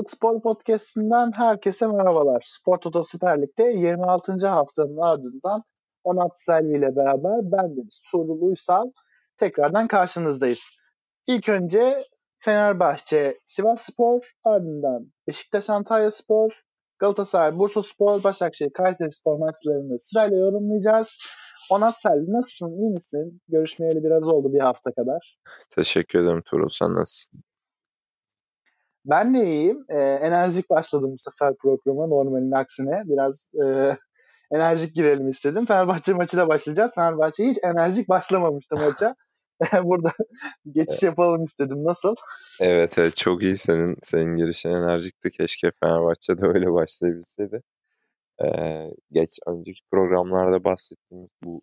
Haftalık Spor Podcast'inden herkese merhabalar. Spor Toto Süper Lig'de 26. haftanın ardından Onat Selvi ile beraber ben Deniz Tuğrul Uysal tekrardan karşınızdayız. İlk önce Fenerbahçe Sivas Spor, ardından Beşiktaş Antalya Spor, Galatasaray Bursa Spor, Başakşehir Kayseri Spor maçlarını sırayla yorumlayacağız. Onat Selvi nasılsın, iyi misin? Görüşmeyeli biraz oldu bir hafta kadar. Teşekkür ederim Tuğrul, sen nasılsın? Ben de iyiyim. E, enerjik başladım bu sefer programa normalin aksine. Biraz e, enerjik girelim istedim. Fenerbahçe maçıyla başlayacağız. Fenerbahçe hiç enerjik başlamamıştı maça. Burada geçiş yapalım istedim. Nasıl? Evet evet çok iyi senin senin girişin enerjikti. Keşke Fenerbahçe de öyle başlayabilseydi. Ee, geç önceki programlarda bahsettiğim bu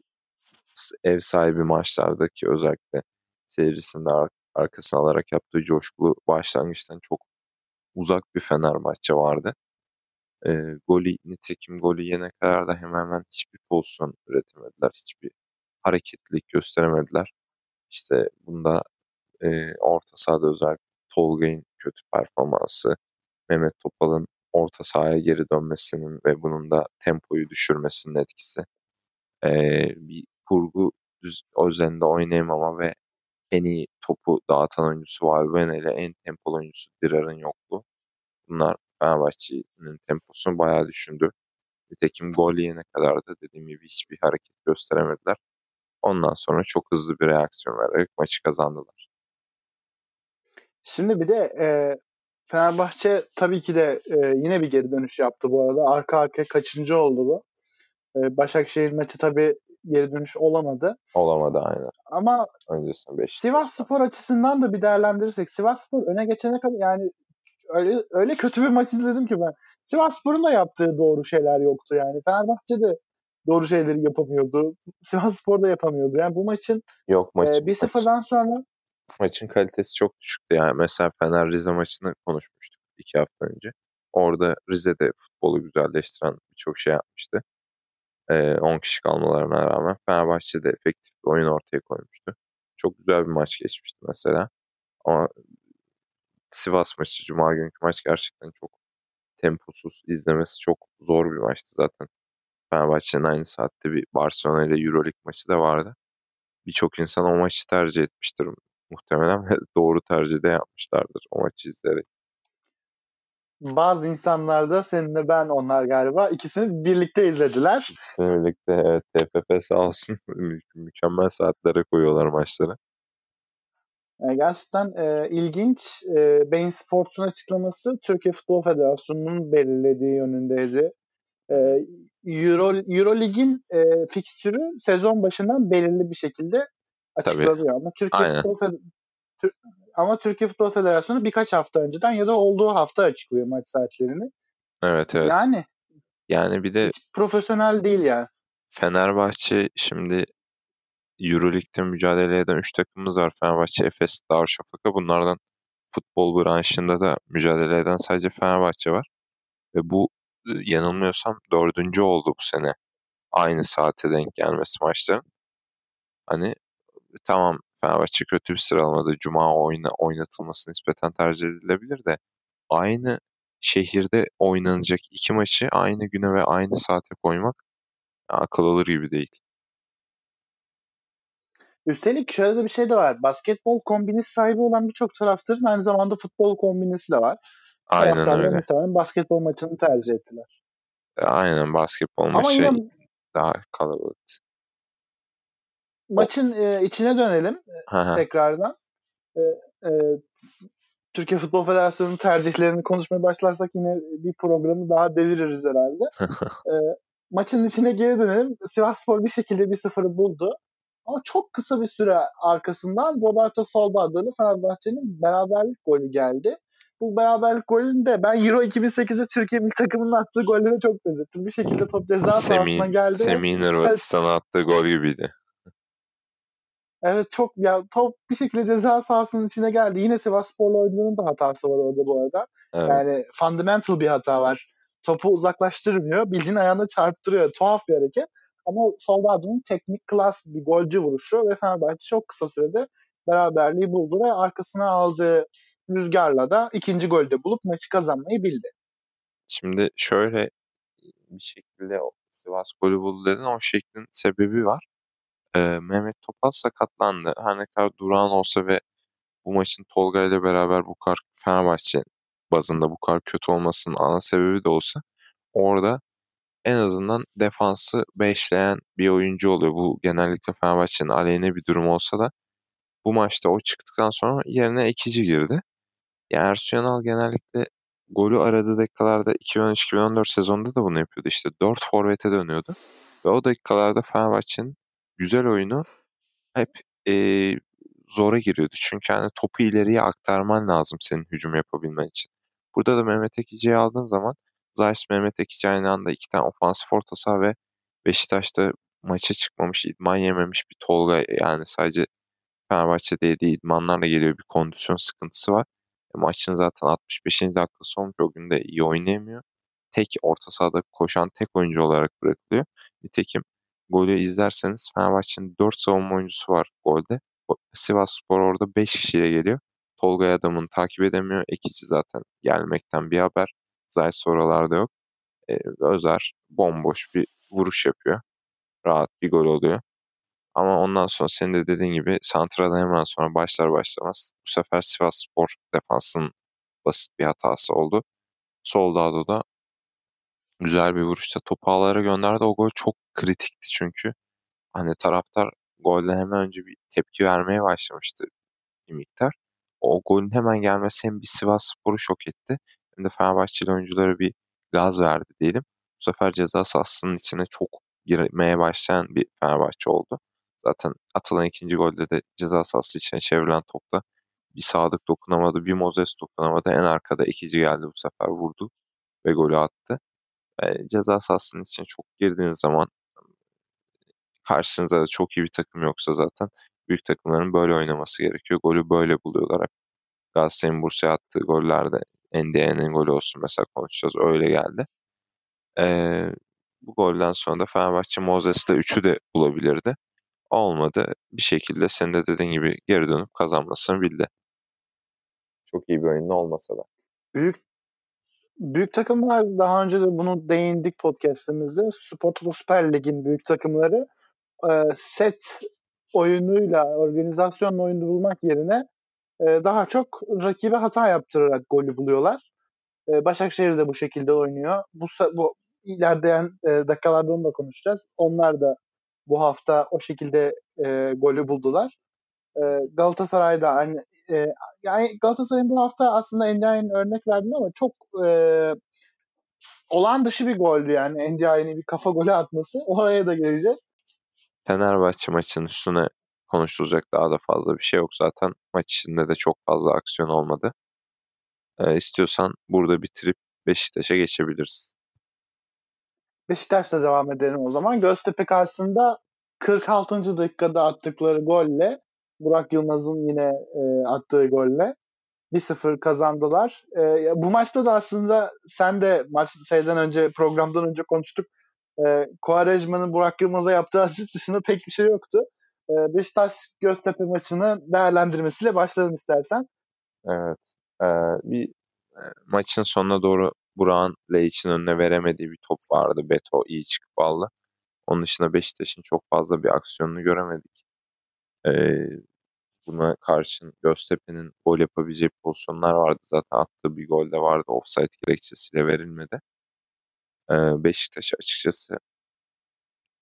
ev sahibi maçlardaki özellikle seyircisinde ar- arkasına alarak yaptığı coşkulu başlangıçtan çok uzak bir Fenerbahçe vardı. E, golü nitekim golü yene kadar da hemen hemen hiçbir pozisyon üretemediler. Hiçbir hareketlilik gösteremediler. İşte bunda e, orta sahada özellikle Tolga'nın kötü performansı, Mehmet Topal'ın orta sahaya geri dönmesinin ve bunun da tempoyu düşürmesinin etkisi. E, bir kurgu düz, üzerinde oynayamama ve en iyi topu dağıtan oyuncusu var. Vene ile en tempolu oyuncusu Dirar'ın yokluğu. Bunlar Fenerbahçe'nin temposunu bayağı düşündü. Nitekim gol yene kadar da dediğim gibi hiçbir hareket gösteremediler. Ondan sonra çok hızlı bir reaksiyon vererek maçı kazandılar. Şimdi bir de e, Fenerbahçe tabii ki de e, yine bir geri dönüş yaptı bu arada. Arka arkaya kaçıncı oldu bu. E, Başakşehir maçı tabii geri dönüş olamadı. Olamadı aynen. Ama Öncesinde Sivas Spor açısından da bir değerlendirirsek Sivas Spor öne geçene kadar yani öyle öyle kötü bir maç izledim ki ben. Sivas Spor'un da yaptığı doğru şeyler yoktu yani. Fenerbahçe de doğru şeyleri yapamıyordu. Sivas Spor da yapamıyordu. Yani bu maçın Yok, maç, e, 1-0'dan sonra maçın kalitesi çok düşüktü. Yani mesela Fener Rize maçını konuşmuştuk iki hafta önce. Orada Rize'de futbolu güzelleştiren birçok şey yapmıştı. Ee, 10 kişi kalmalarına rağmen Fenerbahçe de efektif bir oyun ortaya koymuştu. Çok güzel bir maç geçmişti mesela. Ama Sivas maçı, Cuma günkü maç gerçekten çok temposuz. izlemesi çok zor bir maçtı zaten. Fenerbahçe'nin aynı saatte bir Barcelona ile Euroleague maçı da vardı. Birçok insan o maçı tercih etmiştir muhtemelen ve doğru tercih de yapmışlardır o maçı izleyerek. Bazı insanlar da seninle ben onlar galiba ikisini birlikte izlediler. İkisini birlikte evet TFF sağ olsun mükemmel saatlere koyuyorlar maçları. E, gerçekten e, ilginç. E, Bein Sports'un açıklaması Türkiye Futbol Federasyonu'nun belirlediği yönündeydi. E, Euro, Eurolig'in e, fikstürü sezon başından belirli bir şekilde açıklanıyor. Tabii. Ama Türkiye Aynen. Futbol Federasyonu ama Türkiye Futbol Federasyonu birkaç hafta önceden ya da olduğu hafta açıklıyor maç saatlerini. Evet evet. Yani yani bir de hiç profesyonel değil yani. Fenerbahçe şimdi Euroleague'de mücadele eden 3 takımımız var. Fenerbahçe, Efes, Darüşşafaka. Bunlardan futbol branşında da mücadele eden sadece Fenerbahçe var. Ve bu yanılmıyorsam dördüncü oldu bu sene. Aynı saate denk gelmesi maçların. Hani tamam Fenerbahçe kötü bir sıralamada Cuma oyna, oynatılması nispeten tercih edilebilir de aynı şehirde oynanacak iki maçı aynı güne ve aynı saate koymak akıl alır gibi değil. Üstelik şöyle de bir şey de var. Basketbol kombinesi sahibi olan birçok taraftarın aynı zamanda futbol kombinesi de var. Aynen Taraftarlar öyle. muhtemelen basketbol maçını tercih ettiler. E, aynen basketbol Ama maçı yine, daha kalabalık. Maçın e, içine dönelim e, tekrardan. E, e, Türkiye Futbol Federasyonu'nun tercihlerini konuşmaya başlarsak yine bir programı daha deviririz herhalde. e, maçın içine geri dönelim. Sivas Spor bir şekilde bir sıfırı buldu. Ama çok kısa bir süre arkasından Roberto Solba adlı Fenerbahçe'nin beraberlik golü geldi. Bu beraberlik golünü de ben Euro 2008'de Türkiye milli takımının attığı gollere çok benzettim. Bir şekilde top ceza sahasına geldi. Semih'in Hırvatistan'a attığı gol gibiydi. Evet çok ya top bir şekilde ceza sahasının içine geldi. Yine Sivas Sporlu oyuncuların da hatası var orada bu arada. Evet. Yani fundamental bir hata var. Topu uzaklaştırmıyor. Bildiğin ayağına çarptırıyor. Tuhaf bir hareket. Ama Soldado'nun teknik klas bir golcü vuruşu ve Fenerbahçe çok kısa sürede beraberliği buldu ve arkasına aldığı rüzgarla da ikinci golde bulup maçı kazanmayı bildi. Şimdi şöyle bir şekilde Sivas golü buldu dedin. O şeklin sebebi var. Ee, Mehmet Topal sakatlandı. Her ne kadar Duran olsa ve bu maçın Tolga ile beraber bu kadar Fenerbahçe bazında bu kadar kötü olmasının ana sebebi de olsa orada en azından defansı beşleyen bir oyuncu oluyor. Bu genellikle Fenerbahçe'nin aleyhine bir durum olsa da bu maçta o çıktıktan sonra yerine ekici girdi. Yani Ersun Yanal genellikle golü aradığı dakikalarda 2013-2014 sezonunda da bunu yapıyordu. İşte 4 forvete dönüyordu. Ve o dakikalarda Fenerbahçe'nin güzel oyunu hep e, zora giriyordu. Çünkü hani topu ileriye aktarman lazım senin hücum yapabilmen için. Burada da Mehmet Ekici'yi aldığın zaman Zayis Mehmet Ekici aynı anda iki tane ofansif orta saha ve Beşiktaş'ta maça çıkmamış, idman yememiş bir Tolga yani sadece Fenerbahçe'de yediği idmanlarla geliyor bir kondisyon sıkıntısı var. E, maçın zaten 65. dakikası olmuş o gün de iyi oynayamıyor. Tek orta sahada koşan tek oyuncu olarak bırakılıyor. Nitekim golü izlerseniz Fenerbahçe'nin 4 savunma oyuncusu var golde. Sivas Spor orada 5 kişiyle geliyor. Tolga adamını takip edemiyor. Ekici zaten gelmekten bir haber. Zayt sorularda yok. Ee, Özer bomboş bir vuruş yapıyor. Rahat bir gol oluyor. Ama ondan sonra senin de dediğin gibi Santra'dan hemen sonra başlar başlamaz bu sefer Sivas Spor defansının basit bir hatası oldu. Soldado da güzel bir vuruşta topu ağlara gönderdi. O gol çok kritikti çünkü hani taraftar golden hemen önce bir tepki vermeye başlamıştı bir miktar. O golün hemen gelmesi hem bir Sivas Spor'u şok etti hem de Fenerbahçeli oyunculara bir gaz verdi diyelim. Bu sefer ceza sahasının içine çok girmeye başlayan bir Fenerbahçe oldu. Zaten atılan ikinci golde de ceza sahası içine çevrilen topta bir Sadık dokunamadı, bir Moses dokunamadı. En arkada ikinci geldi bu sefer vurdu ve golü attı. E, ceza sahasının içine çok girdiğiniz zaman karşınızda da çok iyi bir takım yoksa zaten büyük takımların böyle oynaması gerekiyor. Golü böyle buluyorlar. Galatasaray'ın Bursa'ya attığı gollerde NDN'in golü olsun mesela konuşacağız. Öyle geldi. Ee, bu golden sonra da Fenerbahçe Moses'te 3'ü de bulabilirdi. Olmadı. Bir şekilde senin de dediğin gibi geri dönüp kazanmasını bildi. Çok iyi bir oyunda olmasa da. Büyük büyük takımlar daha önce de bunu değindik podcast'imizde. Spor Süper Lig'in büyük takımları e, set oyunuyla, organizasyonla oyunu bulmak yerine e, daha çok rakibe hata yaptırarak golü buluyorlar. E, Başakşehir de bu şekilde oynuyor. Bu, bu ilerleyen e, dakikalarda onu da konuşacağız. Onlar da bu hafta o şekilde e, golü buldular. E, Galatasaray'da aynı e, yani Galatasaray'ın bu hafta aslında Ndiaye'nin örnek verdim ama çok e, olağan dışı bir goldü yani Ndiaye'nin bir kafa golü atması. Oraya da geleceğiz. Fenerbahçe maçının üstüne konuşulacak daha da fazla bir şey yok zaten. Maç içinde de çok fazla aksiyon olmadı. Ee, istiyorsan burada bitirip Beşiktaş'a geçebiliriz. Beşiktaş'la devam edelim o zaman. Göztepe karşısında 46. dakikada attıkları golle Burak Yılmaz'ın yine e, attığı golle 1-0 kazandılar. E, bu maçta da aslında sen de maç şeyden önce programdan önce konuştuk. E, Kovarejman'ın Burak Yılmaz'a yaptığı asist dışında pek bir şey yoktu. E, Beşiktaş Göztepe maçını değerlendirmesiyle başlayalım istersen. Evet. E, bir e, maçın sonuna doğru Burak'ın Leiç'in önüne veremediği bir top vardı. Beto iyi çıkıp aldı. Onun dışında Beşiktaş'ın çok fazla bir aksiyonunu göremedik. Ee, buna karşın Göztepe'nin gol yapabileceği pozisyonlar vardı. Zaten attığı bir gol de vardı. Offside gerekçesiyle verilmedi. Ee, Beşiktaş açıkçası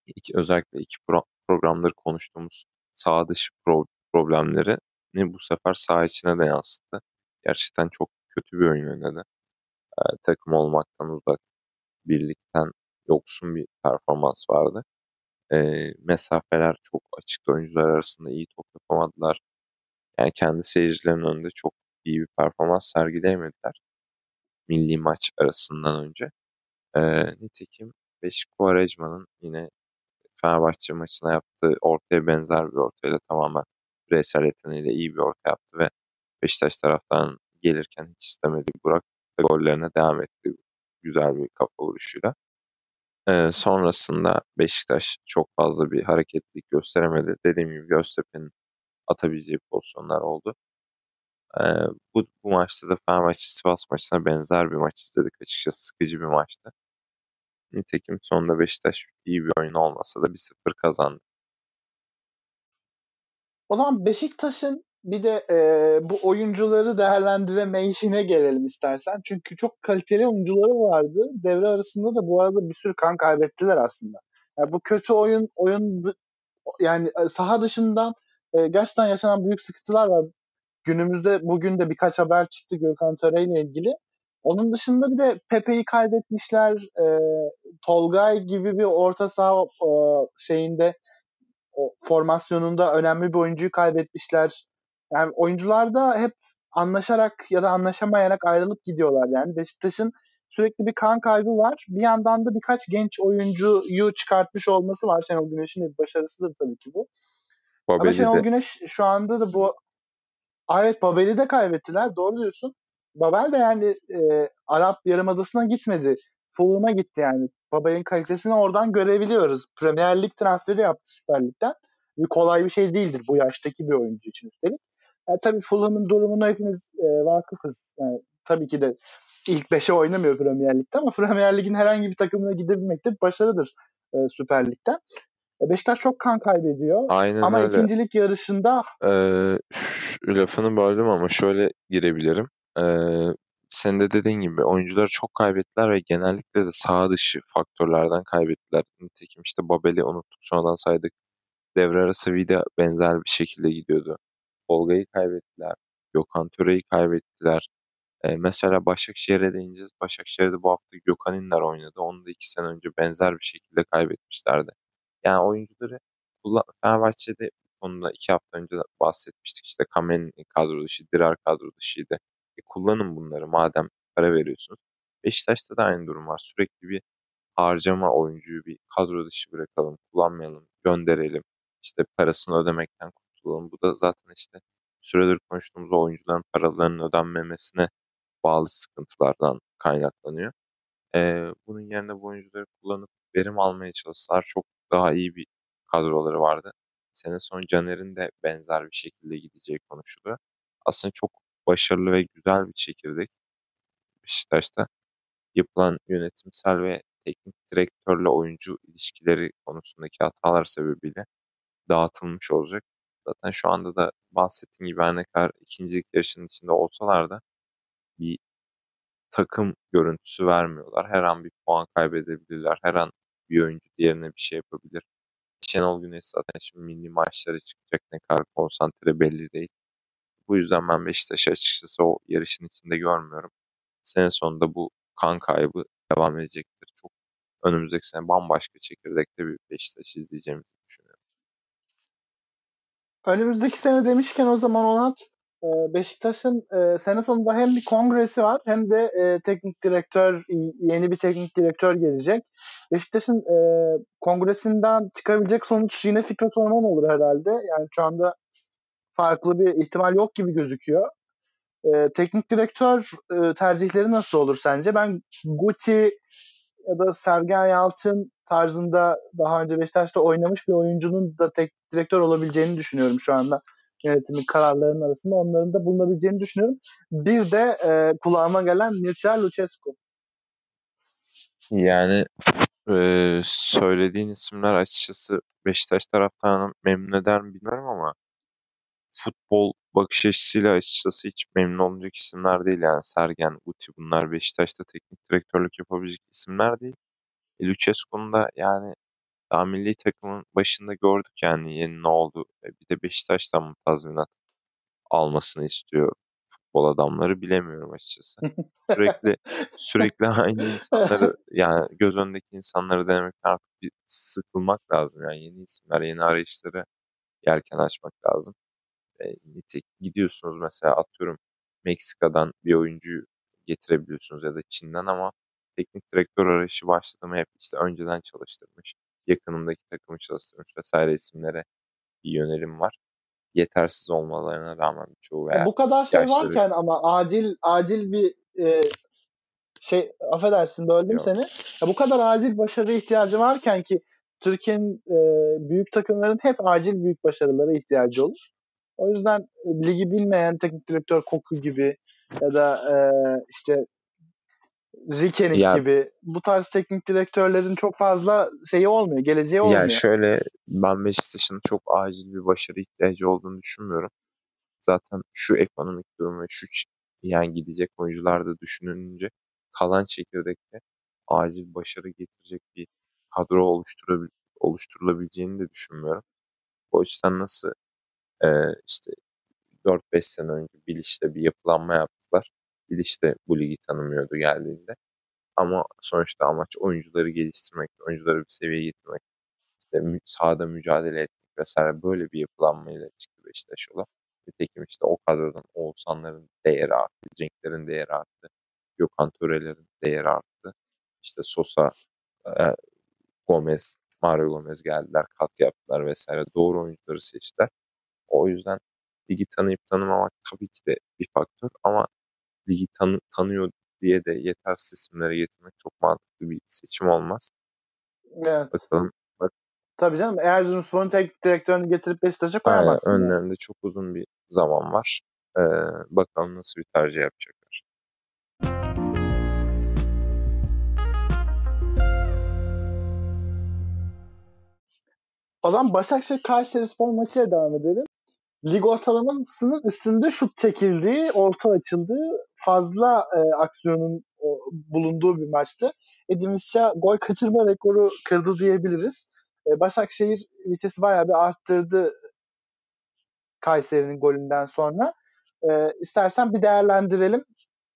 iki, özellikle iki pro, programları konuştuğumuz sağ dışı pro, problemleri ne bu sefer sağ içine de yansıttı. Gerçekten çok kötü bir oyun oynadı. Ee, takım olmaktan uzak, birlikten yoksun bir performans vardı. Ee, mesafeler çok açık oyuncular arasında iyi top yapamadılar. Yani kendi seyircilerin önünde çok iyi bir performans sergileyemediler. Milli maç arasından önce. Ee, nitekim Beşik Quaresma'nın yine Fenerbahçe maçına yaptığı ortaya benzer bir ortayla tamamen bireysel yeteneğiyle iyi bir orta yaptı ve Beşiktaş taraftan gelirken hiç istemedi Burak gollerine devam etti güzel bir kafa vuruşuyla. Ee, sonrasında Beşiktaş çok fazla bir hareketlilik gösteremedi. Dediğim gibi Göztepe'nin atabileceği pozisyonlar oldu. Ee, bu, bu maçta da Fenerbahçe Sivas maçına benzer bir maç izledik açıkçası. Sıkıcı bir maçtı. Nitekim sonunda Beşiktaş iyi bir oyun olmasa da 1-0 kazandı. O zaman Beşiktaş'ın bir de e, bu oyuncuları değerlendireme işine gelelim istersen. Çünkü çok kaliteli oyuncuları vardı. Devre arasında da bu arada bir sürü kan kaybettiler aslında. Yani bu kötü oyun oyun yani e, saha dışından e, gerçekten yaşanan büyük sıkıntılar var. Günümüzde bugün de birkaç haber çıktı Gökhan Töre ile ilgili. Onun dışında bir de Pepe'yi kaybetmişler. E, Tolgay gibi bir orta saha e, şeyinde o formasyonunda önemli bir oyuncuyu kaybetmişler. Yani oyuncular da hep anlaşarak ya da anlaşamayarak ayrılıp gidiyorlar yani. Beşiktaş'ın sürekli bir kan kaybı var. Bir yandan da birkaç genç oyuncuyu çıkartmış olması var. Şenol Güneş'in de bir başarısıdır tabii ki bu. Babeli Ama Şenol de. Güneş şu anda da bu evet Babel'i de kaybettiler. Doğru diyorsun. Babel de yani e, Arap Yarımadası'na gitmedi. Fulham'a gitti yani. Babel'in kalitesini oradan görebiliyoruz. Premier Lig transferi yaptı Süper Lig'den. Bir kolay bir şey değildir bu yaştaki bir oyuncu için üstelik. Yani tabii Fulham'ın durumuna hepimiz e, vakıfız. Yani tabii ki de ilk 5'e oynamıyor Premier Lig'de ama Premier Lig'in herhangi bir takımına gidebilmek de başarıdır e, Süper Lig'den. E, Beşiktaş çok kan kaybediyor. Aynen ama öyle. ikincilik yarışında ee, lafını böldüm ama şöyle girebilirim. Ee, senin de dediğin gibi oyuncuları çok kaybettiler ve genellikle de sağ dışı faktörlerden kaybettiler. Nitekim işte Babel'i unuttuk sonradan saydık. Devre arası Vida benzer bir şekilde gidiyordu. Olga'yı kaybettiler. Gökhan Töre'yi kaybettiler. E, mesela Başakşehir'e değineceğiz. Başakşehir'de bu hafta Gökhan İnler oynadı. Onu da iki sene önce benzer bir şekilde kaybetmişlerdi. Yani oyuncuları Fenerbahçe'de bu konuda iki hafta önce bahsetmiştik. İşte Kamen kadro dışı, Dirar kadro dışıydı. E, kullanın bunları madem para veriyorsunuz. Beşiktaş'ta da aynı durum var. Sürekli bir harcama oyuncuyu bir kadro dışı bırakalım, kullanmayalım, gönderelim. İşte parasını ödemekten kurtulalım. Bu da zaten işte süredir konuştuğumuz oyuncuların paralarının ödenmemesine bağlı sıkıntılardan kaynaklanıyor. Ee, bunun yerine bu oyuncuları kullanıp verim almaya çalışsalar çok daha iyi bir kadroları vardı. Sene son Caner'in de benzer bir şekilde gideceği konuşuluyor. Aslında çok başarılı ve güzel bir çekirdek Beşiktaş'ta. Yapılan yönetimsel ve teknik direktörle oyuncu ilişkileri konusundaki hatalar sebebiyle dağıtılmış olacak. Zaten şu anda da bahsettiğim gibi her ne kadar ikincilik yarışının içinde olsalar da bir takım görüntüsü vermiyorlar. Her an bir puan kaybedebilirler. Her an bir oyuncu diğerine bir şey yapabilir. Şenol Güneş zaten şimdi milli maçlara çıkacak ne kadar konsantre belli değil. Bu yüzden ben Beşiktaş'ı açıkçası o yarışın içinde görmüyorum. Sene sonunda bu kan kaybı devam edecektir. Çok önümüzdeki sene bambaşka çekirdekte bir Beşiktaş izleyeceğimizi düşünüyorum. Önümüzdeki sene demişken o zaman Onat ee, Beşiktaş'ın e, sene sonunda hem bir kongresi var hem de e, teknik direktör yeni bir teknik direktör gelecek. Beşiktaş'ın e, kongresinden çıkabilecek sonuç yine Fikret Orman olur herhalde. Yani şu anda farklı bir ihtimal yok gibi gözüküyor. E, teknik direktör e, tercihleri nasıl olur sence? Ben Guti ya da Sergen Yalçın tarzında daha önce Beşiktaş'ta oynamış bir oyuncunun da tek direktör olabileceğini düşünüyorum şu anda yönetimin kararlarının arasında onların da bulunabileceğini düşünüyorum. Bir de e, kulağıma gelen Mircea Lucescu. Yani e, söylediğin isimler açıkçası Beşiktaş taraftarını memnun eder mi bilmiyorum ama futbol bakış açısıyla açıkçası hiç memnun olmayacak isimler değil yani Sergen, Uti bunlar Beşiktaş'ta teknik direktörlük yapabilecek isimler değil. E, Lucescu'nun da yani daha milli takımın başında gördük yani yeni ne oldu. E, bir de Beşiktaş'tan mı tazminat almasını istiyor futbol adamları bilemiyorum açıkçası. Sürekli sürekli aynı insanları yani göz önündeki insanları denemekten artık bir sıkılmak lazım. Yani yeni isimler, yeni arayışları yelken açmak lazım. E, nitek gidiyorsunuz mesela atıyorum Meksika'dan bir oyuncu getirebiliyorsunuz ya da Çin'den ama teknik direktör arayışı başladı mı hep işte önceden çalıştırmış yakınımdaki takımı çalıştırmış vesaire isimlere bir yönelim var. Yetersiz olmalarına rağmen çoğu veya Bu kadar şey yaşları... varken ama acil acil bir e, şey affedersin böldüm Yok. seni. Ya bu kadar acil başarı ihtiyacı varken ki Türkiye'nin e, büyük takımların hep acil büyük başarılara ihtiyacı olur. O yüzden e, ligi bilmeyen teknik direktör Koku gibi ya da e, işte Rikenik ya, gibi bu tarz teknik direktörlerin çok fazla şeyi olmuyor, geleceği olmuyor. Yani şöyle ben Beşiktaş'ın çok acil bir başarı ihtiyacı olduğunu düşünmüyorum. Zaten şu ekonomik durum ve şu yani gidecek oyuncular da düşününce kalan çekirdekte acil başarı getirecek bir kadro oluşturabil oluşturulabileceğini de düşünmüyorum. O yüzden nasıl e, işte 4-5 sene önce Biliş'te bir yapılanma yaptılar. Biliş de bu ligi tanımıyordu geldiğinde. Ama sonuçta amaç oyuncuları geliştirmek, oyuncuları bir seviyeye getirmek, işte sahada mücadele etmek vesaire böyle bir yapılanmayla çıktı Beşiktaş yola. Nitekim işte o kadrodan Oğuzhanların değeri arttı, Cenk'lerin değeri arttı, Gökhan Töre'lerin değeri arttı. İşte Sosa, e, Gomez, Mario Gomez geldiler, kat yaptılar vesaire. Doğru oyuncuları seçtiler. O yüzden ligi tanıyıp tanımamak tabii ki de bir faktör ama ligi tanı, tanıyor diye de yetersiz isimlere getirmek çok mantıklı bir seçim olmaz. Evet. Bakalım. Bak. Tabii canım Erzurumspor'un tek direktörünü getirip Beşiktaş'a koyamazsın. Aynen, önlerinde yani. çok uzun bir zaman var. Ee, bakalım nasıl bir tercih yapacaklar. O zaman Başakşehir Kayseri Spor maçıyla devam edelim lig ortalamasının üstünde şut çekildiği, orta açıldığı, fazla e, aksiyonun o, bulunduğu bir maçtı. Edin Visca gol kaçırma rekoru kırdı diyebiliriz. E, Başakşehir vitesi bayağı bir arttırdı Kayseri'nin golünden sonra. E, istersen bir değerlendirelim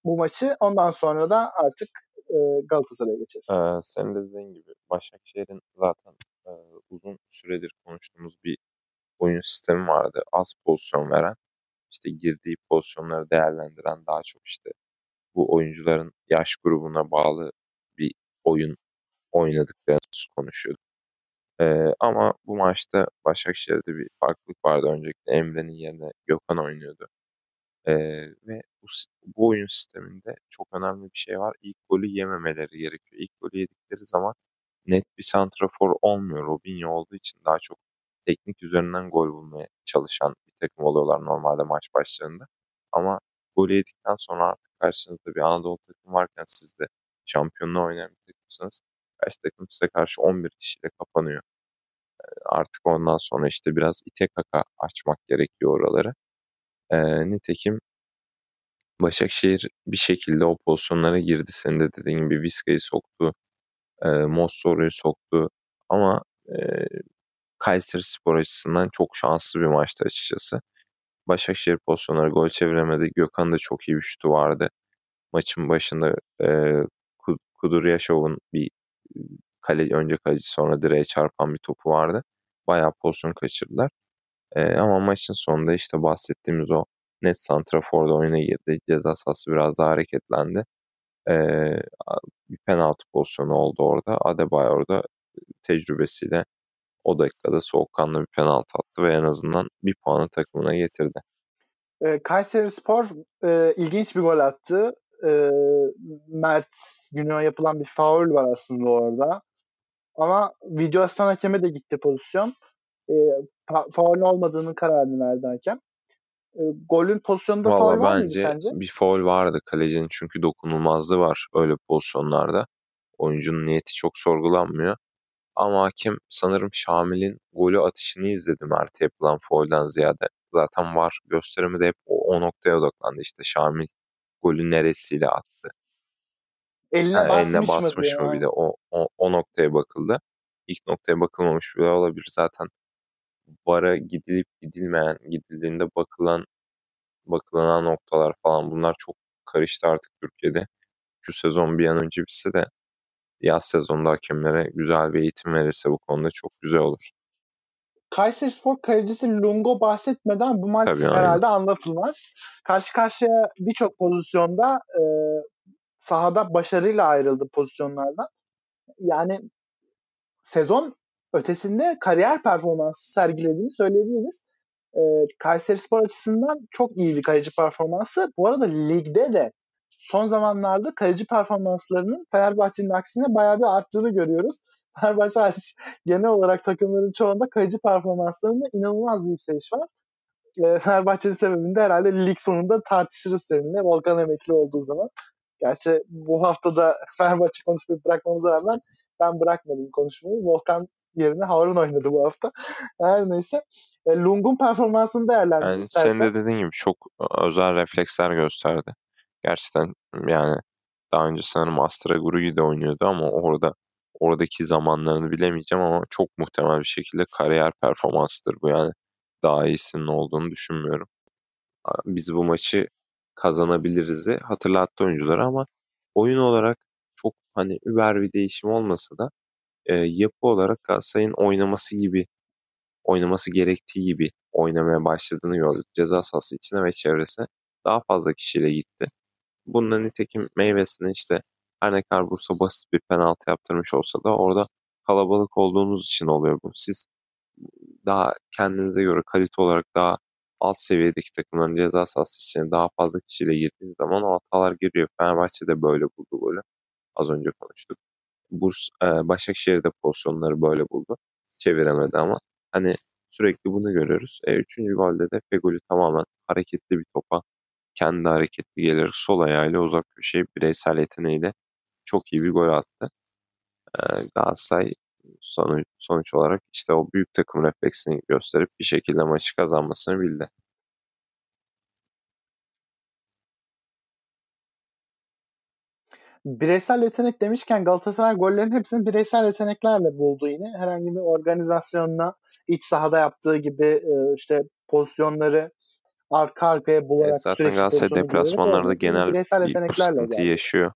bu maçı. Ondan sonra da artık e, Galatasaray'a geçeriz. Ee, sen de dediğin gibi Başakşehir'in zaten e, uzun süredir konuştuğumuz bir oyun sistemi vardı. Az pozisyon veren, işte girdiği pozisyonları değerlendiren daha çok işte bu oyuncuların yaş grubuna bağlı bir oyun oynadıklarını konuşuyorduk. Ee, ama bu maçta Başakşehir'de bir farklılık vardı. Öncelikle Emre'nin yerine Gökhan oynuyordu. Ee, ve bu, bu oyun sisteminde çok önemli bir şey var. İlk golü yememeleri gerekiyor. İlk golü yedikleri zaman net bir santrafor olmuyor. Robinho olduğu için daha çok teknik üzerinden gol bulmaya çalışan bir takım oluyorlar normalde maç başlarında. Ama golü yedikten sonra artık karşınızda bir Anadolu takım varken siz de şampiyonluğa oynayan bir takımsanız karşı takım size karşı 11 kişiyle kapanıyor. Artık ondan sonra işte biraz ite kaka açmak gerekiyor oraları. E, nitekim Başakşehir bir şekilde o pozisyonlara girdi. Senin de dediğin gibi Vizca'yı soktu. E, Mossoro'yu soktu. Ama Kayseri Spor açısından çok şanslı bir maçtı açıkçası. Başakşehir pozisyonları gol çeviremedi. Gökhan'ın da çok iyi bir şutu vardı. Maçın başında e, Kuduryaşov'un bir kale, önce kaleci sonra direğe çarpan bir topu vardı. Bayağı pozisyon kaçırdılar. E, ama maçın sonunda işte bahsettiğimiz o net santraforda oyuna girdi. Ceza sahası biraz daha hareketlendi. E, bir penaltı pozisyonu oldu orada. Adebayor da tecrübesiyle o dakikada soğukkanlı bir penaltı attı ve en azından bir puanı takımına getirdi. E, Kayseri Spor e, ilginç bir gol attı. E, Mert Güney'e yapılan bir faul var aslında orada. Ama video asistan hakeme de gitti pozisyon. E, fa- faul olmadığının kararını verdi hakem. E, golün pozisyonunda Vallahi faul var mıydı sence? bir faul vardı kalecinin çünkü dokunulmazlığı var öyle pozisyonlarda. Oyuncunun niyeti çok sorgulanmıyor. Ama hakem sanırım Şamil'in golü atışını izledi Mert'e yapılan foul'den ziyade. Zaten var gösterimi de hep o, o noktaya odaklandı. İşte Şamil golü neresiyle attı. Eline yani basmış, eline basmış mı, mı bir de o, o, o noktaya bakıldı. İlk noktaya bakılmamış bile olabilir zaten. VAR'a gidilip gidilmeyen, gidildiğinde bakılan bakılan noktalar falan bunlar çok karıştı artık Türkiye'de. Şu sezon bir an önce bitse de yaz sezonunda hakemlere güzel bir eğitim verirse bu konuda çok güzel olur. Kayseri Spor kalecisi Lungo bahsetmeden bu maç Tabii, herhalde aynen. anlatılmaz. Karşı karşıya birçok pozisyonda e, sahada başarıyla ayrıldı pozisyonlardan. Yani sezon ötesinde kariyer performansı sergilediğini söyleyebiliriz. E, Kayseri Spor açısından çok iyi bir kaleci performansı. Bu arada ligde de son zamanlarda kaleci performanslarının Fenerbahçe'nin aksine bayağı bir arttığını görüyoruz. Fenerbahçe hariç genel olarak takımların çoğunda kaleci performanslarında inanılmaz bir yükseliş var. e, Fenerbahçe'nin sebebini de herhalde lig sonunda tartışırız seninle. Volkan emekli olduğu zaman. Gerçi bu hafta da Fenerbahçe konuşmayı bırakmamıza rağmen ben bırakmadım konuşmayı. Volkan yerine Harun oynadı bu hafta. Her neyse. E, Lung'un performansını değerlendir yani istersen. Senin de dediğin gibi çok özel refleksler gösterdi. Gerçekten yani daha önce sanırım Astra Guru'yu oynuyordu ama orada oradaki zamanlarını bilemeyeceğim ama çok muhtemel bir şekilde kariyer performansıdır bu yani. Daha iyisinin olduğunu düşünmüyorum. Biz bu maçı kazanabiliriz'i hatırlattı oyunculara ama oyun olarak çok hani über bir değişim olmasa da e, yapı olarak Galatasaray'ın oynaması gibi oynaması gerektiği gibi oynamaya başladığını gördük. Ceza sahası içine ve çevresine daha fazla kişiyle gitti. Bunların nitekim meyvesini işte her ne kadar Bursa basit bir penaltı yaptırmış olsa da orada kalabalık olduğunuz için oluyor bu. Siz daha kendinize göre kalite olarak daha alt seviyedeki takımların ceza sahası içine daha fazla kişiyle girdiğiniz zaman o hatalar giriyor. Fenerbahçe de böyle buldu golü. Az önce konuştuk. Burs, e, Başakşehir'de pozisyonları böyle buldu. Çeviremedi ama hani sürekli bunu görüyoruz. E, üçüncü golde de Fegoli tamamen hareketli bir topa kendi hareketli gelerek sol ayağıyla uzak köşeye bireysel yeteneğiyle çok iyi bir gol attı. E, Galatasaray sonuç, sonuç olarak işte o büyük takım refleksini gösterip bir şekilde maçı kazanmasını bildi. Bireysel yetenek demişken Galatasaray gollerin hepsini bireysel yeteneklerle buldu yine. Herhangi bir organizasyonla iç sahada yaptığı gibi işte pozisyonları arka arkaya bularak evet, zaten Galatasaray deplasmanlarda genel bir sıkıntı yaşıyor.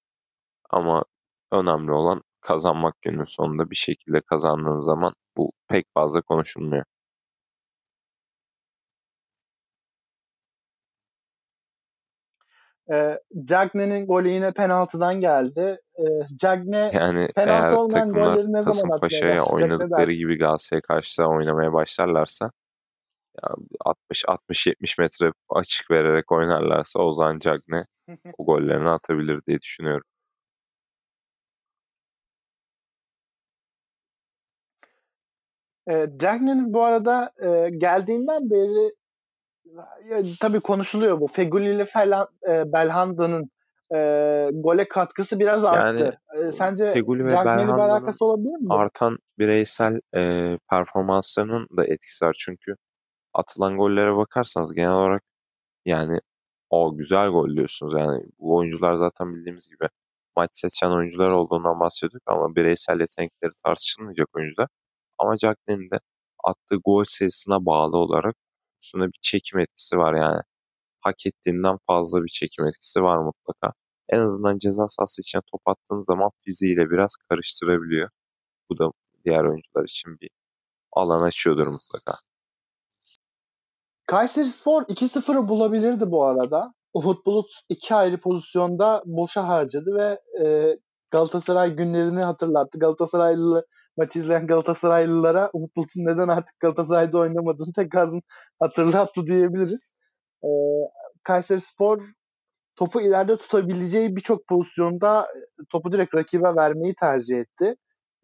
Ama önemli olan kazanmak günün sonunda bir şekilde kazandığın zaman bu pek fazla konuşulmuyor. E, Cagne'nin golü yine penaltıdan geldi. E, Cagne yani penaltı olmayan golleri ne zaman atmaya oynadıkları gibi Galatasaray'a karşı oynamaya başlarlarsa 60-60-70 metre açık vererek oynarlarsa Ozan Cagne o gollerini atabilir diye düşünüyorum. E, Cagne'nin bu arada e, geldiğinden beri ya, tabii konuşuluyor bu. Feguli ile falan e, Belhanda'nın e, gole katkısı biraz arttı. Yani, e, sence Feguli ve Belhanda'nın alakası olabilir mi? Artan bireysel e, performanslarının da etkisi var. Çünkü atılan gollere bakarsanız genel olarak yani o güzel gol diyorsunuz. Yani bu oyuncular zaten bildiğimiz gibi maç seçen oyuncular olduğundan bahsediyorduk ama bireysel yetenekleri tartışılmayacak oyuncular. Ama Jacklin'in de attığı gol sayısına bağlı olarak üstünde bir çekim etkisi var yani. Hak ettiğinden fazla bir çekim etkisi var mutlaka. En azından ceza sahası içine top attığın zaman fiziğiyle biraz karıştırabiliyor. Bu da diğer oyuncular için bir alan açıyordur mutlaka. Kayseri Spor 2-0'ı bulabilirdi bu arada. Uhud Bulut iki ayrı pozisyonda boşa harcadı ve e, Galatasaray günlerini hatırlattı. Galatasaraylı maçı izleyen Galatasaraylılara Umut Bulut'un neden artık Galatasaray'da oynamadığını tekrar hatırlattı diyebiliriz. Ee, Kayseri Spor topu ileride tutabileceği birçok pozisyonda topu direkt rakibe vermeyi tercih etti.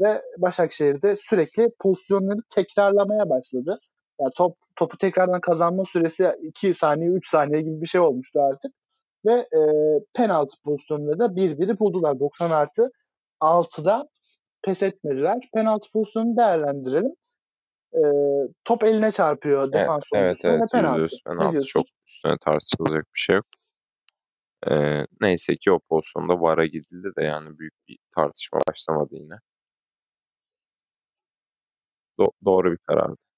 Ve Başakşehir'de sürekli pozisyonları tekrarlamaya başladı. Yani top topu tekrardan kazanma süresi 2 saniye 3 saniye gibi bir şey olmuştu artık ve e, penaltı pozisyonunda da 1-1'i buldular. 90 artı 6'da pes etmediler. Penaltı pozisyonunu değerlendirelim. E, top eline çarpıyor defans evet, evet, evet, ve penaltı. penaltı çok üstüne tartışılacak bir şey yok. Ee, neyse ki o pozisyonda VAR'a gidildi de yani büyük bir tartışma başlamadı yine. Do- doğru bir karardı.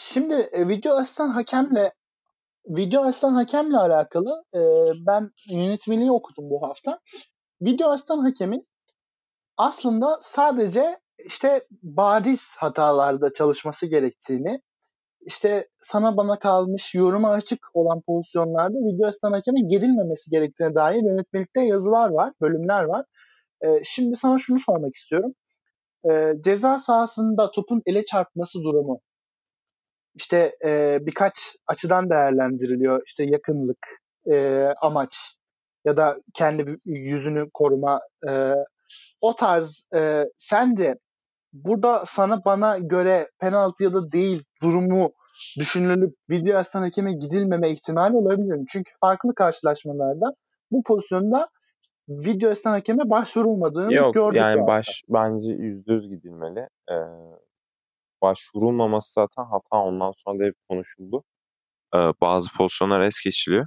Şimdi e, video asistan hakemle video asistan hakemle alakalı e, ben yönetmeliği okudum bu hafta. Video asistan hakemin aslında sadece işte bariz hatalarda çalışması gerektiğini, işte sana bana kalmış yoruma açık olan pozisyonlarda video asistan hakemin gerilmemesi gerektiğine dair yönetmelikte yazılar var, bölümler var. E, şimdi sana şunu sormak istiyorum. E, ceza sahasında topun ele çarpması durumu işte e, birkaç açıdan değerlendiriliyor. İşte yakınlık, e, amaç ya da kendi yüzünü koruma e, o tarz e, sence burada sana bana göre penaltı ya da değil durumu düşünülüp video asistan hakeme gidilmeme ihtimali olabilir. Çünkü farklı karşılaşmalarda bu pozisyonda video asistan hakeme başvurulmadığını Yok, gördük. Yani baş, bence yüzde yüz gidilmeli. Ee, başvurulmaması zaten hata ondan sonra da hep konuşuldu. Ee, bazı pozisyonlar es geçiliyor.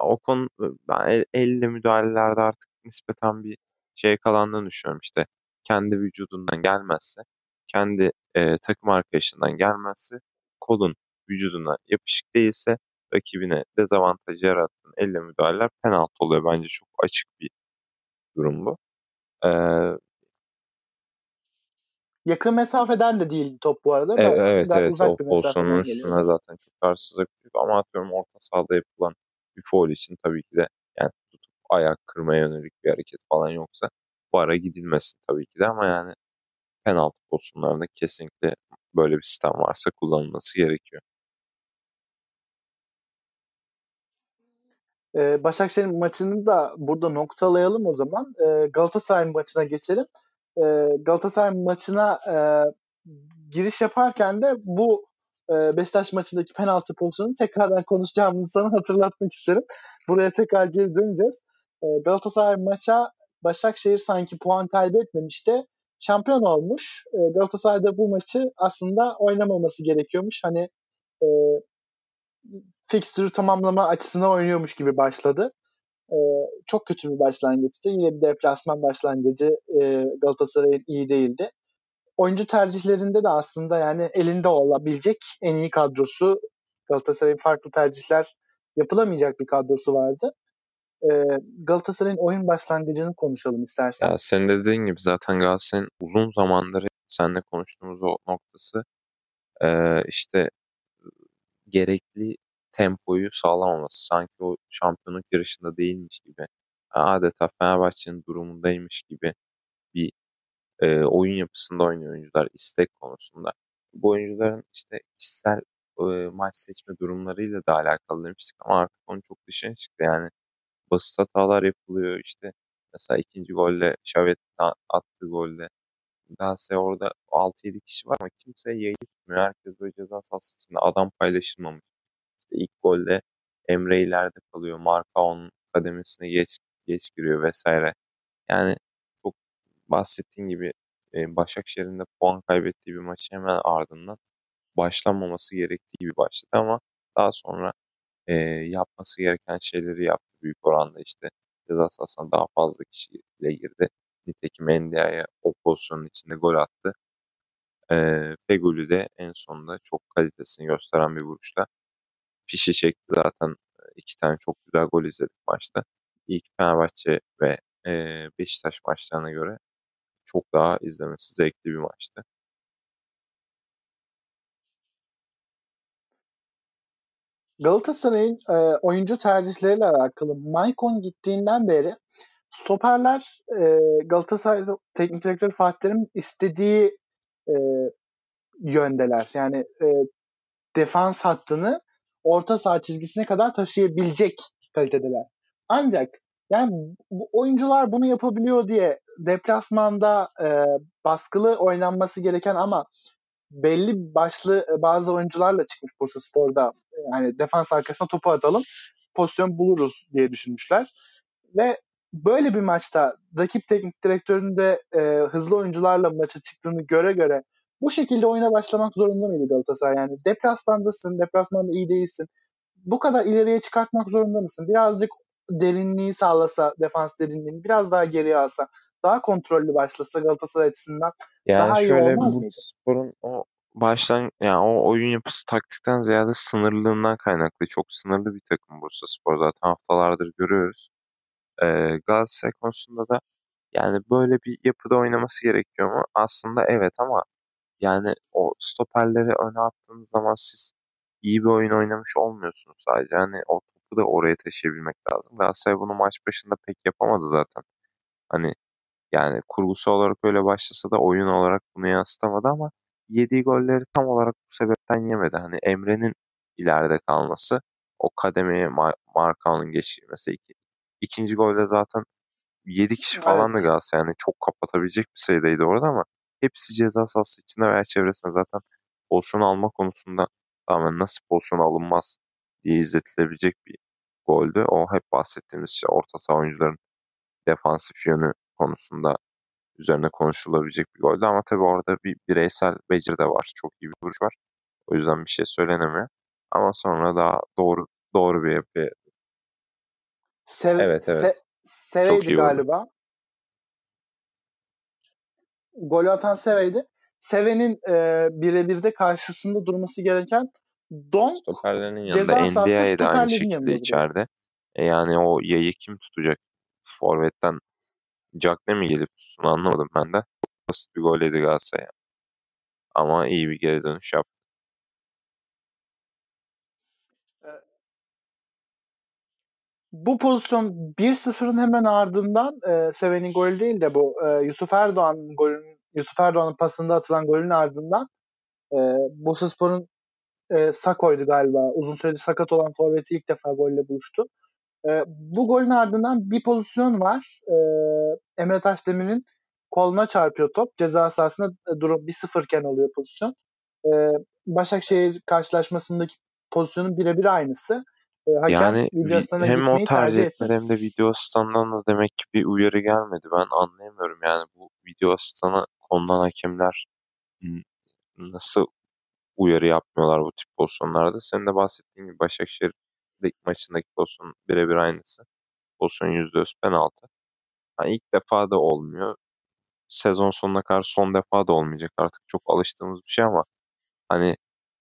O konu ben el, elle müdahalelerde artık nispeten bir şey kalandığını düşünüyorum. İşte kendi vücudundan gelmezse, kendi e, takım arkadaşından gelmezse, kolun vücuduna yapışık değilse rakibine dezavantaj yarattığın elle müdahaleler penaltı oluyor. Bence çok açık bir durum bu. Ee, Yakın mesafeden de değil top bu arada. E, evet evet, evet. o pozisyonun üstüne zaten çok tarsızlık büyük ama atıyorum orta sahada yapılan bir foul için tabii ki de yani tutup ayak kırmaya yönelik bir hareket falan yoksa bu ara gidilmesin tabii ki de ama yani penaltı pozisyonlarında kesinlikle böyle bir sistem varsa kullanılması gerekiyor. Ee, Başakşehir'in maçını da burada noktalayalım o zaman. Ee, Galatasaray maçına geçelim. Ee, Galatasaray maçına e, giriş yaparken de bu e, Beşiktaş maçındaki penaltı pozisyonunu tekrardan konuşacağımızı sana hatırlatmak isterim. Buraya tekrar geri döneceğiz. E, Galatasaray maça Başakşehir sanki puan kaybetmemiş de şampiyon olmuş. E, Galatasaray'da bu maçı aslında oynamaması gerekiyormuş. Hani e, fikstürü tamamlama açısına oynuyormuş gibi başladı. E, çok kötü bir başlangıçtı. Yine bir deplasman başlangıcı e, Galatasaray'ın iyi değildi oyuncu tercihlerinde de aslında yani elinde olabilecek en iyi kadrosu Galatasaray'ın farklı tercihler yapılamayacak bir kadrosu vardı. Ee, Galatasaray'ın oyun başlangıcını konuşalım istersen. Ya senin de dediğin gibi zaten Galatasaray'ın uzun zamandır seninle konuştuğumuz o noktası e, işte gerekli tempoyu sağlamaması. Sanki o şampiyonluk yarışında değilmiş gibi. Adeta Fenerbahçe'nin durumundaymış gibi bir e, oyun yapısında oynuyor oyuncular istek konusunda. Bu oyuncuların işte kişisel e, maç seçme durumlarıyla da alakalı demiştik ama artık onun çok dışına çıktı. Yani basit hatalar yapılıyor işte mesela ikinci golle Şavet attığı golle Galatasaray orada 6-7 kişi var ama kimse yayı tutmuyor. Herkes böyle ceza sahası adam paylaşılmamış. İlk golde Emre ileride kalıyor. Marka onun kademesine geç, geç giriyor vesaire. Yani çok bahsettiğin gibi Başakşehir'in de puan kaybettiği bir maçı hemen ardından başlanmaması gerektiği gibi başladı ama daha sonra e, yapması gereken şeyleri yaptı büyük oranda işte ceza sahasına daha fazla kişiyle girdi. Nitekim Endia'ya o pozisyonun içinde gol attı. E, Fegül'ü de en sonunda çok kalitesini gösteren bir vuruşla fişi çekti zaten. iki tane çok güzel gol izledik maçta. İlk Fenerbahçe ve e, Beşiktaş maçlarına göre çok daha izlemesi zevkli bir maçtı. Galatasaray'ın e, oyuncu tercihleriyle alakalı Maicon gittiğinden beri stoperler e, Galatasaray teknik direktör Fatih Terim istediği e, yöndeler. Yani e, defans hattını orta saha çizgisine kadar taşıyabilecek kalitedeler. Ancak yani bu oyuncular bunu yapabiliyor diye deplasmanda e, baskılı oynanması gereken ama belli başlı e, bazı oyuncularla çıkmış Bursa Spor'da yani defans arkasına topu atalım pozisyon buluruz diye düşünmüşler. Ve böyle bir maçta rakip teknik direktörün de e, hızlı oyuncularla maça çıktığını göre göre bu şekilde oyuna başlamak zorunda mıydı Galatasaray? Yani deplasmandasın, deplasmanda iyi değilsin. Bu kadar ileriye çıkartmak zorunda mısın? Birazcık derinliği sağlasa, defans derinliğini biraz daha geriye alsa, daha kontrollü başlasa Galatasaray açısından yani daha iyi olmaz mıydı? Sporun o baştan yani o oyun yapısı taktikten ziyade sınırlılığından kaynaklı. Çok sınırlı bir takım Bursa Spor zaten haftalardır görüyoruz. Ee, Galatasaray konusunda da yani böyle bir yapıda oynaması gerekiyor mu? Aslında evet ama yani o stoperleri öne attığınız zaman siz iyi bir oyun oynamış olmuyorsunuz sadece. Yani o topu da oraya taşıyabilmek lazım. Galatasaray bunu maç başında pek yapamadı zaten. Hani yani kurgusu olarak öyle başlasa da oyun olarak bunu yansıtamadı ama yediği golleri tam olarak bu sebepten yemedi. Hani Emre'nin ileride kalması, o kademeye Mar- Markao'nun geçirmesi. Iki, ikinci golde zaten 7 kişi falan da Galatasaray yani çok kapatabilecek bir sayıdaydı orada ama hepsi ceza sahası içinde veya çevresinde zaten pozisyon alma konusunda tamamen nasıl pozisyon alınmaz diye izletilebilecek bir goldü. O hep bahsettiğimiz şey orta saha oyuncuların defansif yönü konusunda üzerine konuşulabilecek bir goldü ama tabii orada bir bireysel beceri de var. Çok iyi bir vuruş var. O yüzden bir şey söylenemiyor. Ama sonra daha doğru doğru bir yapı. Sev, evet evet. Se, Seveydi galiba. Oldu. Golü atan Seve'ydi. Seve'nin e, birebir karşısında durması gereken Don Stoperlerinin yanında NDI'ye de aynı şekilde içeride. E yani o yayı kim tutacak? Forvet'ten Jack ne mi gelip tutsun anlamadım ben de. Basit bir gol yedi Galatasaray. Ama iyi bir geri dönüş yaptı. Bu pozisyon 1-0'ın hemen ardından e, Seven'in golü değil de bu e, Yusuf Erdoğan'ın golünün Yusuf Erdoğan'ın pasında atılan golün ardından e, Bursaspor'un e, Sako'ydu galiba. Uzun süredir sakat olan forveti ilk defa golle buluştu. E, bu golün ardından bir pozisyon var. E, Emre Taşdemir'in koluna çarpıyor top. Ceza sahasında e, durum 1-0 iken oluyor pozisyon. E, Başakşehir karşılaşmasındaki pozisyonun birebir aynısı. E, hakem yani hem o tercih etmedi hem de video asistanından da demek ki bir uyarı gelmedi. Ben anlayamıyorum yani bu video asistanı konulan hakemler nasıl uyarı yapmıyorlar bu tip pozisyonlarda. Senin de bahsettiğin gibi Başakşehir maçındaki pozisyon birebir aynısı. Pozisyon %100 penaltı. Yani ilk defa da olmuyor. Sezon sonuna kadar son defa da olmayacak. Artık çok alıştığımız bir şey ama hani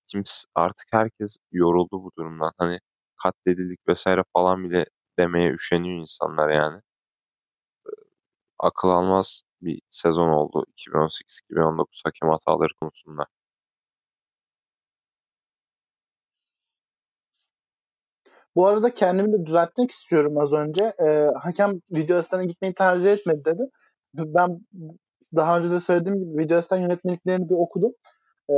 kimse artık herkes yoruldu bu durumdan. Hani katledildik vesaire falan bile demeye üşeniyor insanlar yani. Akıl almaz bir sezon oldu 2018-2019 hakem hataları konusunda. Bu arada kendimi de düzeltmek istiyorum az önce. E, hakem video asistanına gitmeyi tercih etmedi dedi. Ben daha önce de söylediğim gibi video asistan yönetmeliklerini bir okudum. E,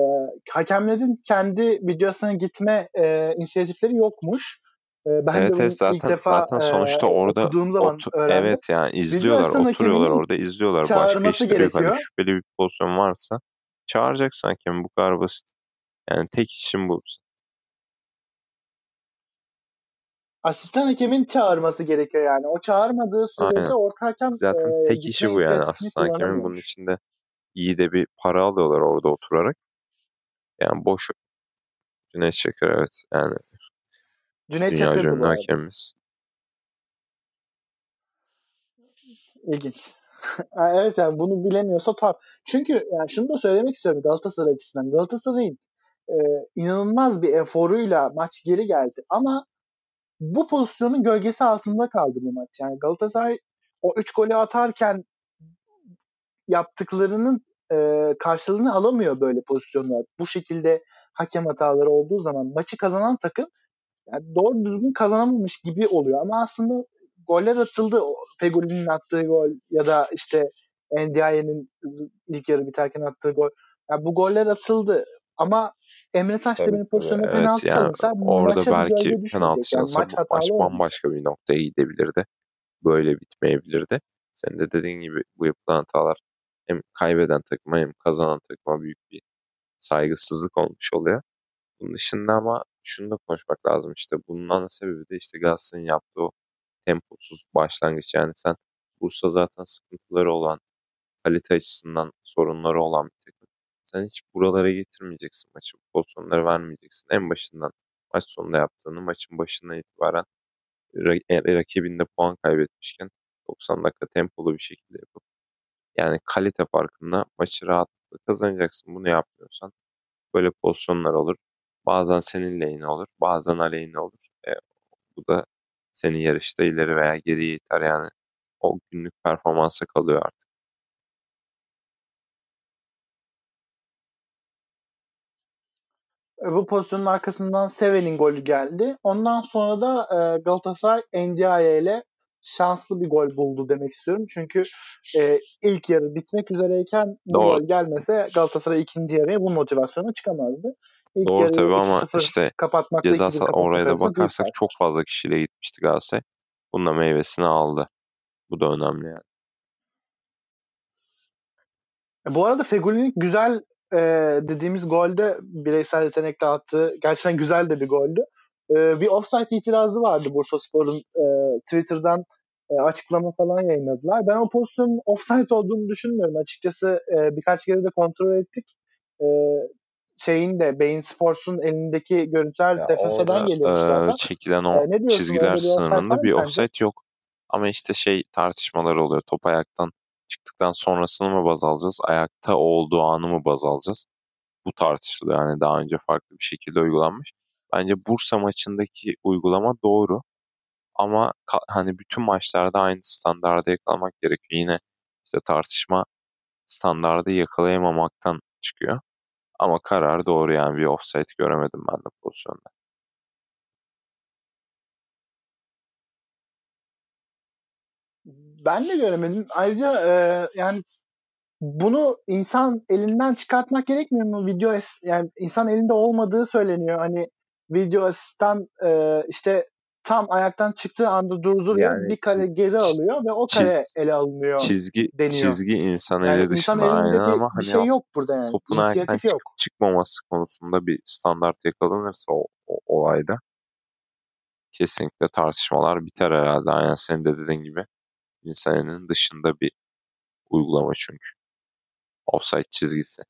hakemlerin kendi video asistanına gitme e, inisiyatifleri yokmuş. E, ben evet, de evet, zaten, ilk defa zaten sonuçta e, orada okuduğum zaman otur, öğrendim. Evet yani izliyorlar, oturuyorlar orada izliyorlar. Başka işleri gerekiyor. yok. Hani şüpheli bir pozisyon varsa çağıracaksın hakem bu kadar basit. Yani tek işim bu. asistan hakemin çağırması gerekiyor yani. O çağırmadığı sürece Aynen. orta hakem Zaten e, tek işi bu yani asistan hakemin bunun içinde iyi de bir para alıyorlar orada oturarak. Yani boş Cüneyt Çakır evet yani Cüneyt Dünya Çakır'dı hakemimiz. İlginç. evet yani bunu bilemiyorsa tam. Çünkü yani şunu da söylemek istiyorum Galatasaray açısından. Galatasaray'ın e, inanılmaz bir eforuyla maç geri geldi. Ama bu pozisyonun gölgesi altında kaldı bu maç. Yani Galatasaray o 3 golü atarken yaptıklarının e, karşılığını alamıyor böyle pozisyonlar. Bu şekilde hakem hataları olduğu zaman maçı kazanan takım yani doğru düzgün kazanamamış gibi oluyor. Ama aslında goller atıldı. Fegoli'nin attığı gol ya da işte Ndiaye'nin ilk yarı biterken attığı gol. Yani bu goller atıldı. Ama Emre Taşdemir'in evet, pozisyonu evet, penaltı yani çalınsa orada belki penaltı çalınsa yani maç, maç bambaşka bir noktaya gidebilirdi. Böyle bitmeyebilirdi. Sen de dediğin gibi bu yapılan hatalar hem kaybeden takıma hem kazanan takıma büyük bir saygısızlık olmuş oluyor. Bunun dışında ama şunu da konuşmak lazım işte. Bunun ana sebebi de işte Galatasaray'ın yaptığı o temposuz başlangıç. Yani sen Bursa zaten sıkıntıları olan, kalite açısından sorunları olan bir takım. Sen hiç buralara getirmeyeceksin maçı. Pozisyonları vermeyeceksin. En başından maç sonunda yaptığını maçın başından itibaren e, rakibinde puan kaybetmişken 90 dakika tempolu bir şekilde yapıp yani kalite farkında maçı rahatlıkla kazanacaksın. Bunu yapmıyorsan böyle pozisyonlar olur. Bazen senin lehine olur, bazen aleyhine olur. E, bu da seni yarışta ileri veya geriye iter yani. O günlük performansa kalıyor artık. bu pozisyonun arkasından Seven'in golü geldi. Ondan sonra da Galatasaray Ndiaye ile şanslı bir gol buldu demek istiyorum. Çünkü e, ilk yarı bitmek üzereyken bu gol gelmese Galatasaray ikinci yarıya bu motivasyonu çıkamazdı. İlk Doğru tabii ama işte ceza oraya da bakarsak çok fazla kişiyle gitmişti Galatasaray. Bunun da meyvesini aldı. Bu da önemli yani. E, bu arada Fegüli'nin güzel e, dediğimiz golde bireysel yetenekle attığı gerçekten güzel de bir goldü. E, bir offside itirazı vardı Bursaspor'un e, Twitter'dan e, açıklama falan yayınladılar. Ben o pozisyonun offside olduğunu düşünmüyorum. Açıkçası e, birkaç kere de kontrol ettik. E, şeyin de Beyin Sports'un elindeki görüntüler TFF'den geliyormuş zaten. E, çekilen o e, ne çizgiler sınırında bir offside sence? yok. Ama işte şey tartışmalar oluyor. Top ayaktan çıktıktan sonrasını mı baz alacağız? Ayakta olduğu anı mı baz alacağız? Bu tartışılıyor. Yani daha önce farklı bir şekilde uygulanmış. Bence Bursa maçındaki uygulama doğru. Ama hani bütün maçlarda aynı standarda yakalamak gerekiyor. Yine işte tartışma standardı yakalayamamaktan çıkıyor. Ama karar doğru yani bir offside göremedim ben de pozisyonda. Ben de göremedim. Ayrıca e, yani bunu insan elinden çıkartmak gerekmiyor mu? Video yani insan elinde olmadığı söyleniyor. Hani video asistan e, işte tam ayaktan çıktığı anda durduruyor. Yani bir kare geri alıyor ve o kare çiz, ele alınıyor çizgi, deniyor. Çizgi insan yani eli dışında insan aynen ama bir hani şey yok burada yani. Topun ayaktan yok. Çık, çıkmaması konusunda bir standart yakalanırsa o, o olayda kesinlikle tartışmalar biter herhalde. Aynen senin de dediğin gibi insanın dışında bir uygulama çünkü. Offside çizgisi.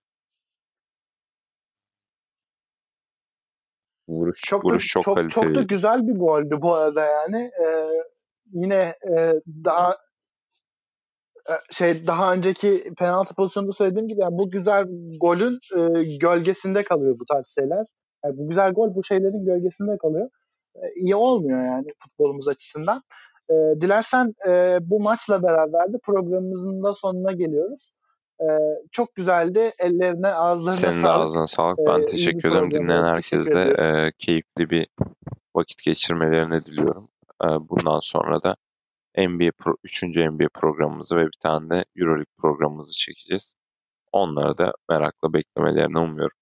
Vuruş çok vuruş da, çok, çok kaliteli. Çok da güzel bir goldü bu arada yani. Ee, yine e, daha e, şey daha önceki penaltı pozisyonunda söylediğim gibi yani bu güzel golün e, gölgesinde kalıyor bu tarz şeyler. Yani bu güzel gol bu şeylerin gölgesinde kalıyor. E, iyi olmuyor yani futbolumuz açısından. E, dilersen e, bu maçla beraber de programımızın da sonuna geliyoruz. E, çok güzeldi. Ellerine, ağızlarına Senin sağlık. Senin de ağzına sağlık. Ben e, teşekkür ederim. Dinleyen herkese e, keyifli bir vakit geçirmelerini diliyorum. E, bundan sonra da NBA Pro, 3. NBA programımızı ve bir tane de EuroLeague programımızı çekeceğiz. Onları da merakla beklemelerini umuyorum.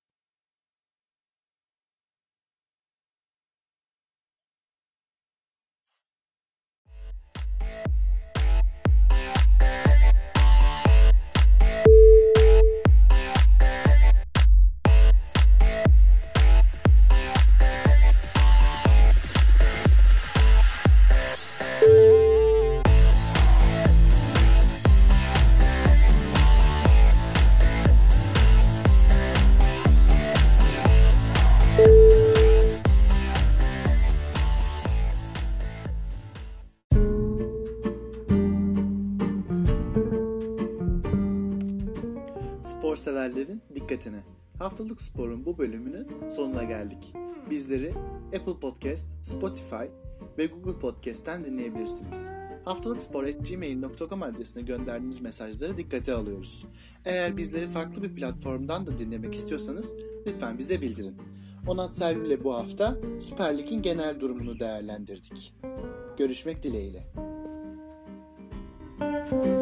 Severlerin dikkatine. Haftalık Spor'un bu bölümünün sonuna geldik. Bizleri Apple Podcast, Spotify ve Google Podcast'ten dinleyebilirsiniz. Haftalıkspor.gmail.com adresine gönderdiğiniz mesajları dikkate alıyoruz. Eğer bizleri farklı bir platformdan da dinlemek istiyorsanız lütfen bize bildirin. Onat Selvi ile bu hafta Süper Lig'in genel durumunu değerlendirdik. Görüşmek dileğiyle. Müzik